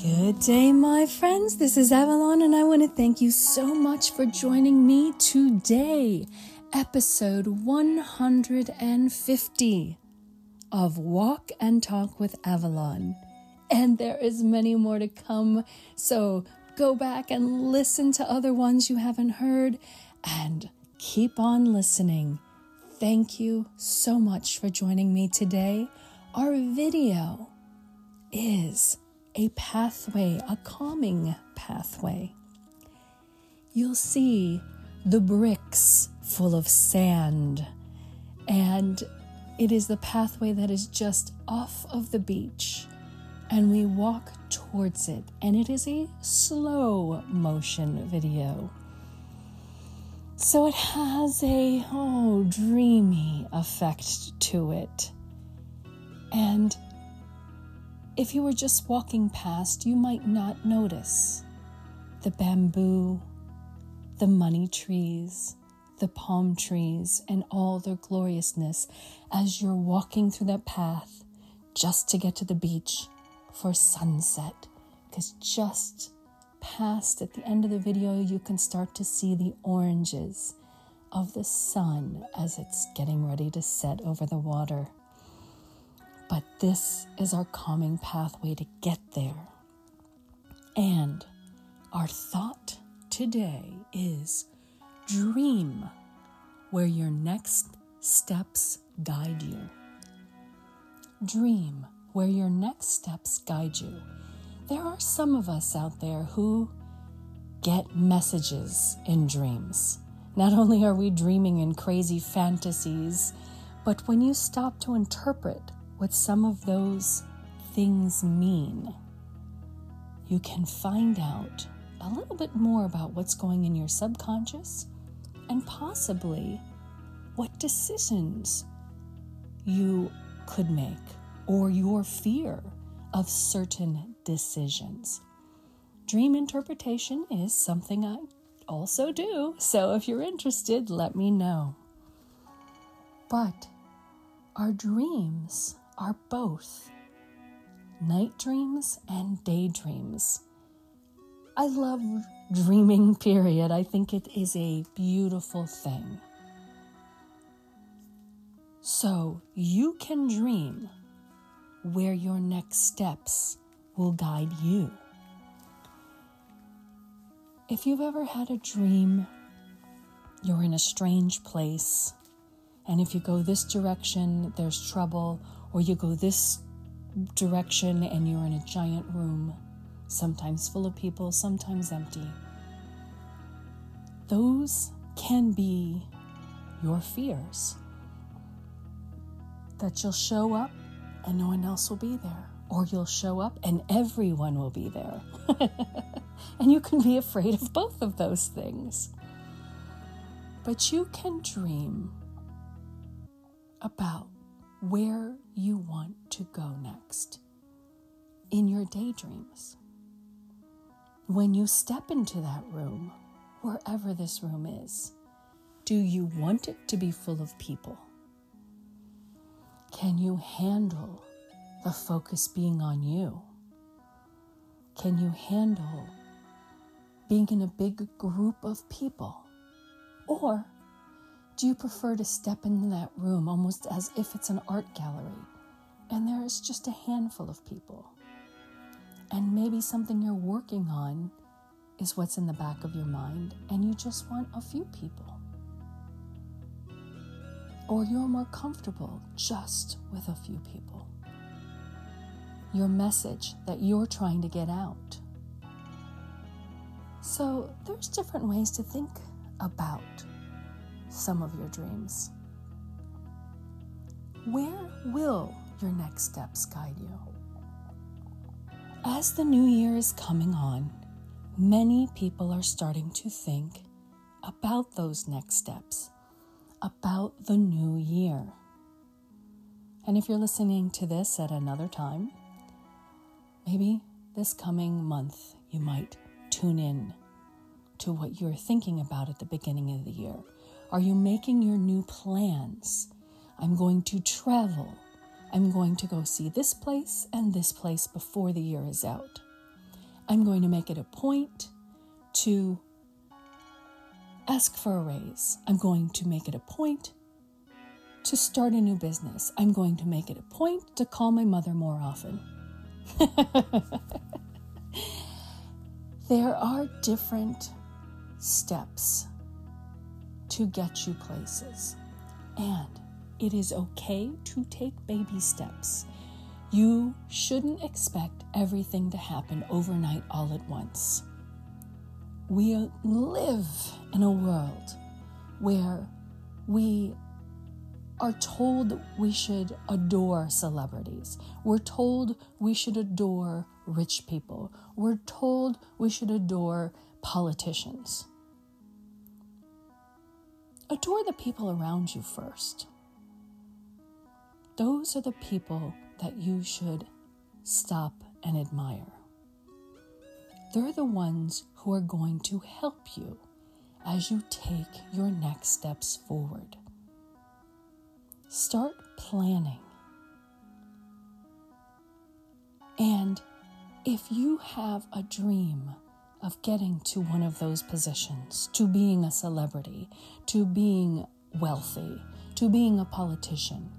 Good day, my friends. This is Avalon, and I want to thank you so much for joining me today. Episode 150 of Walk and Talk with Avalon. And there is many more to come, so go back and listen to other ones you haven't heard and keep on listening. Thank you so much for joining me today. Our video is a pathway, a calming pathway. You'll see the bricks full of sand, and it is the pathway that is just off of the beach. And we walk towards it, and it is a slow motion video. So it has a oh dreamy effect to it. And if you were just walking past, you might not notice the bamboo, the money trees, the palm trees, and all their gloriousness as you're walking through that path just to get to the beach for sunset. Because just past at the end of the video, you can start to see the oranges of the sun as it's getting ready to set over the water. But this is our calming pathway to get there. And our thought today is dream where your next steps guide you. Dream where your next steps guide you. There are some of us out there who get messages in dreams. Not only are we dreaming in crazy fantasies, but when you stop to interpret what some of those things mean, you can find out a little bit more about what's going in your subconscious and possibly what decisions you could make or your fear of certain decisions. Dream interpretation is something I also do, so if you're interested, let me know. But our dreams are both night dreams and daydreams. I love dreaming, period. I think it is a beautiful thing. So you can dream where your next steps will guide you. If you've ever had a dream, you're in a strange place, and if you go this direction, there's trouble, or you go this direction and you're in a giant room, sometimes full of people, sometimes empty. Those can be your fears. That you'll show up and no one else will be there, or you'll show up and everyone will be there. and you can be afraid of both of those things. But you can dream about where you want to go next in your daydreams. When you step into that room, wherever this room is, do you want it to be full of people? Can you handle the focus being on you? Can you handle being in a big group of people? Or do you prefer to step into that room almost as if it's an art gallery and there is just a handful of people? And maybe something you're working on is what's in the back of your mind and you just want a few people. Or you're more comfortable just with a few people. Your message that you're trying to get out. So there's different ways to think about some of your dreams. Where will your next steps guide you? As the new year is coming on, many people are starting to think about those next steps, about the new year. And if you're listening to this at another time, maybe this coming month you might tune in to what you're thinking about at the beginning of the year are you making your new plans? I'm going to travel. I'm going to go see this place and this place before the year is out. I'm going to make it a point to ask for a raise. I'm going to make it a point to start a new business. I'm going to make it a point to call my mother more often. there are different steps to get you places, and it is okay to take baby steps. You shouldn't expect everything to happen overnight all at once. We live in a world where we are told we should adore celebrities. We're told we should adore rich people. We're told we should adore politicians. Adore the people around you first. Those are the people that you should stop and admire. They're the ones who are going to help you as you take your next steps forward. Start planning. And if you have a dream of getting to one of those positions, to being a celebrity, to being wealthy, to being a politician,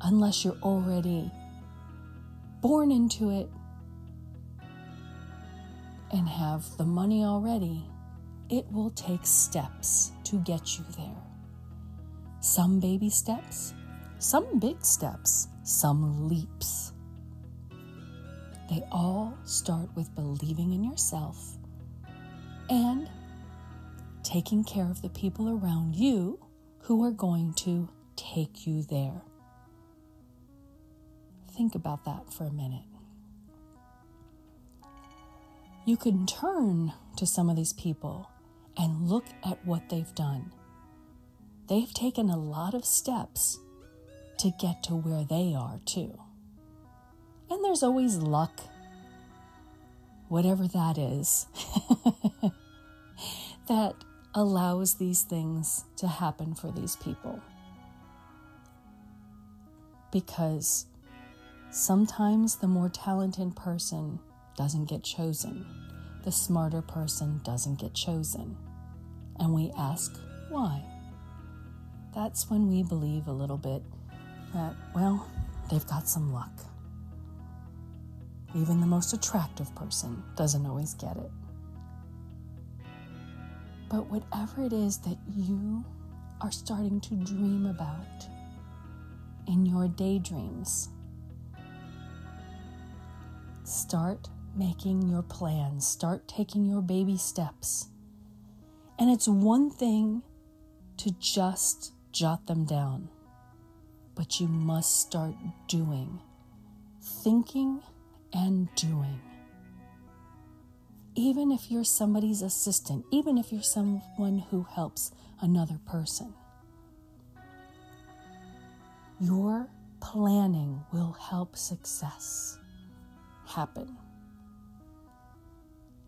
unless you're already born into it and have the money already, it will take steps to get you there. Some baby steps, some big steps, some leaps. They all start with believing in yourself and taking care of the people around you who are going to take you there. Think about that for a minute. You can turn to some of these people and look at what they've done. They've taken a lot of steps to get to where they are, too. And there's always luck, whatever that is, that allows these things to happen for these people. Because Sometimes the more talented person doesn't get chosen, the smarter person doesn't get chosen. And we ask why. That's when we believe a little bit that, well, they've got some luck. Even the most attractive person doesn't always get it. But whatever it is that you are starting to dream about in your daydreams, Start making your plans, start taking your baby steps. And it's one thing to just jot them down, but you must start doing, thinking and doing. Even if you're somebody's assistant, even if you're someone who helps another person, your planning will help success happen.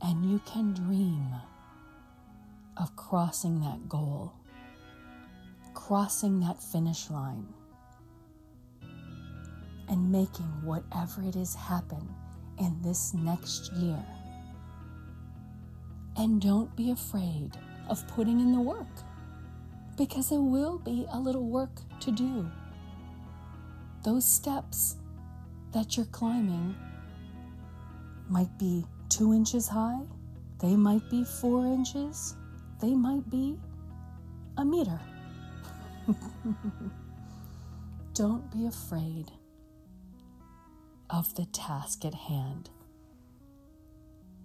And you can dream of crossing that goal, crossing that finish line, and making whatever it is happen in this next year. And don't be afraid of putting in the work because it will be a little work to do. Those steps that you're climbing might be two inches high, they might be four inches, they might be a meter. Don't be afraid of the task at hand,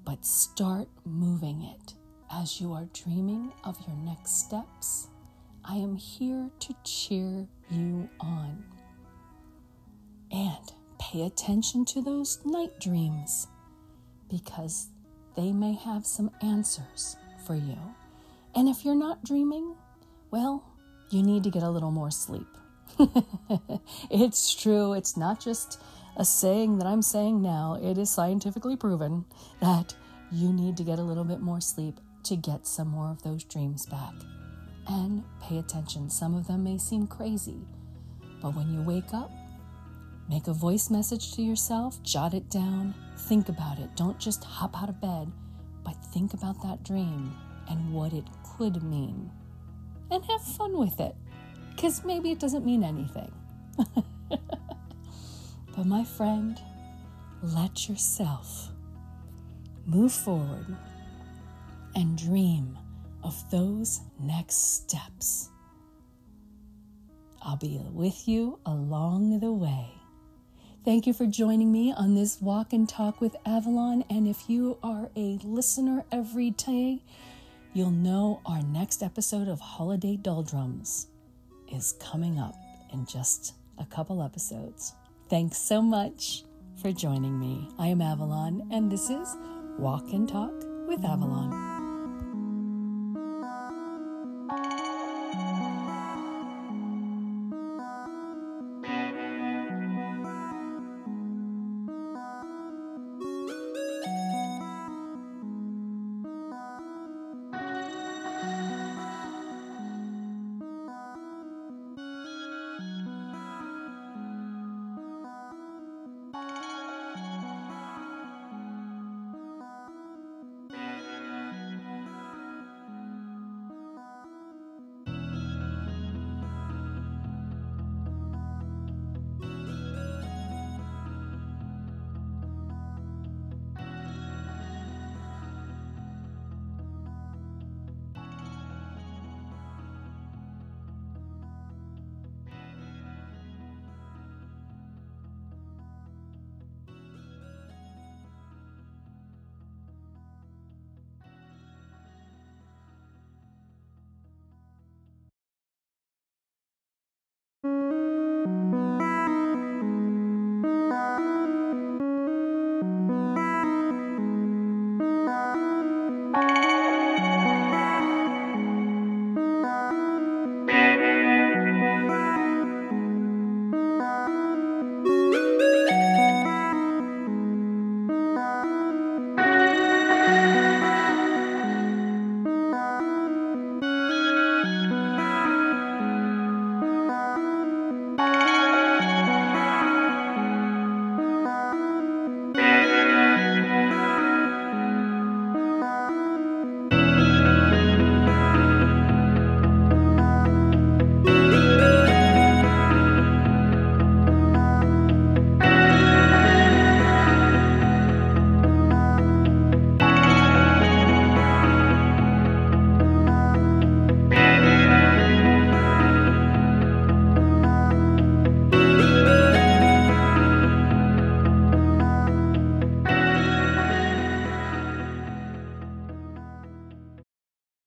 but start moving it as you are dreaming of your next steps. I am here to cheer you on. And pay attention to those night dreams because they may have some answers for you. And if you're not dreaming, well, you need to get a little more sleep. it's true, it's not just a saying that I'm saying now, it is scientifically proven that you need to get a little bit more sleep to get some more of those dreams back. And pay attention, some of them may seem crazy, but when you wake up, Make a voice message to yourself, jot it down, think about it. Don't just hop out of bed, but think about that dream and what it could mean. And have fun with it, because maybe it doesn't mean anything. but my friend, let yourself move forward and dream of those next steps. I'll be with you along the way. Thank you for joining me on this walk and talk with Avalon. And if you are a listener every day, you'll know our next episode of Holiday Doldrums is coming up in just a couple episodes. Thanks so much for joining me. I am Avalon, and this is Walk and Talk with Avalon.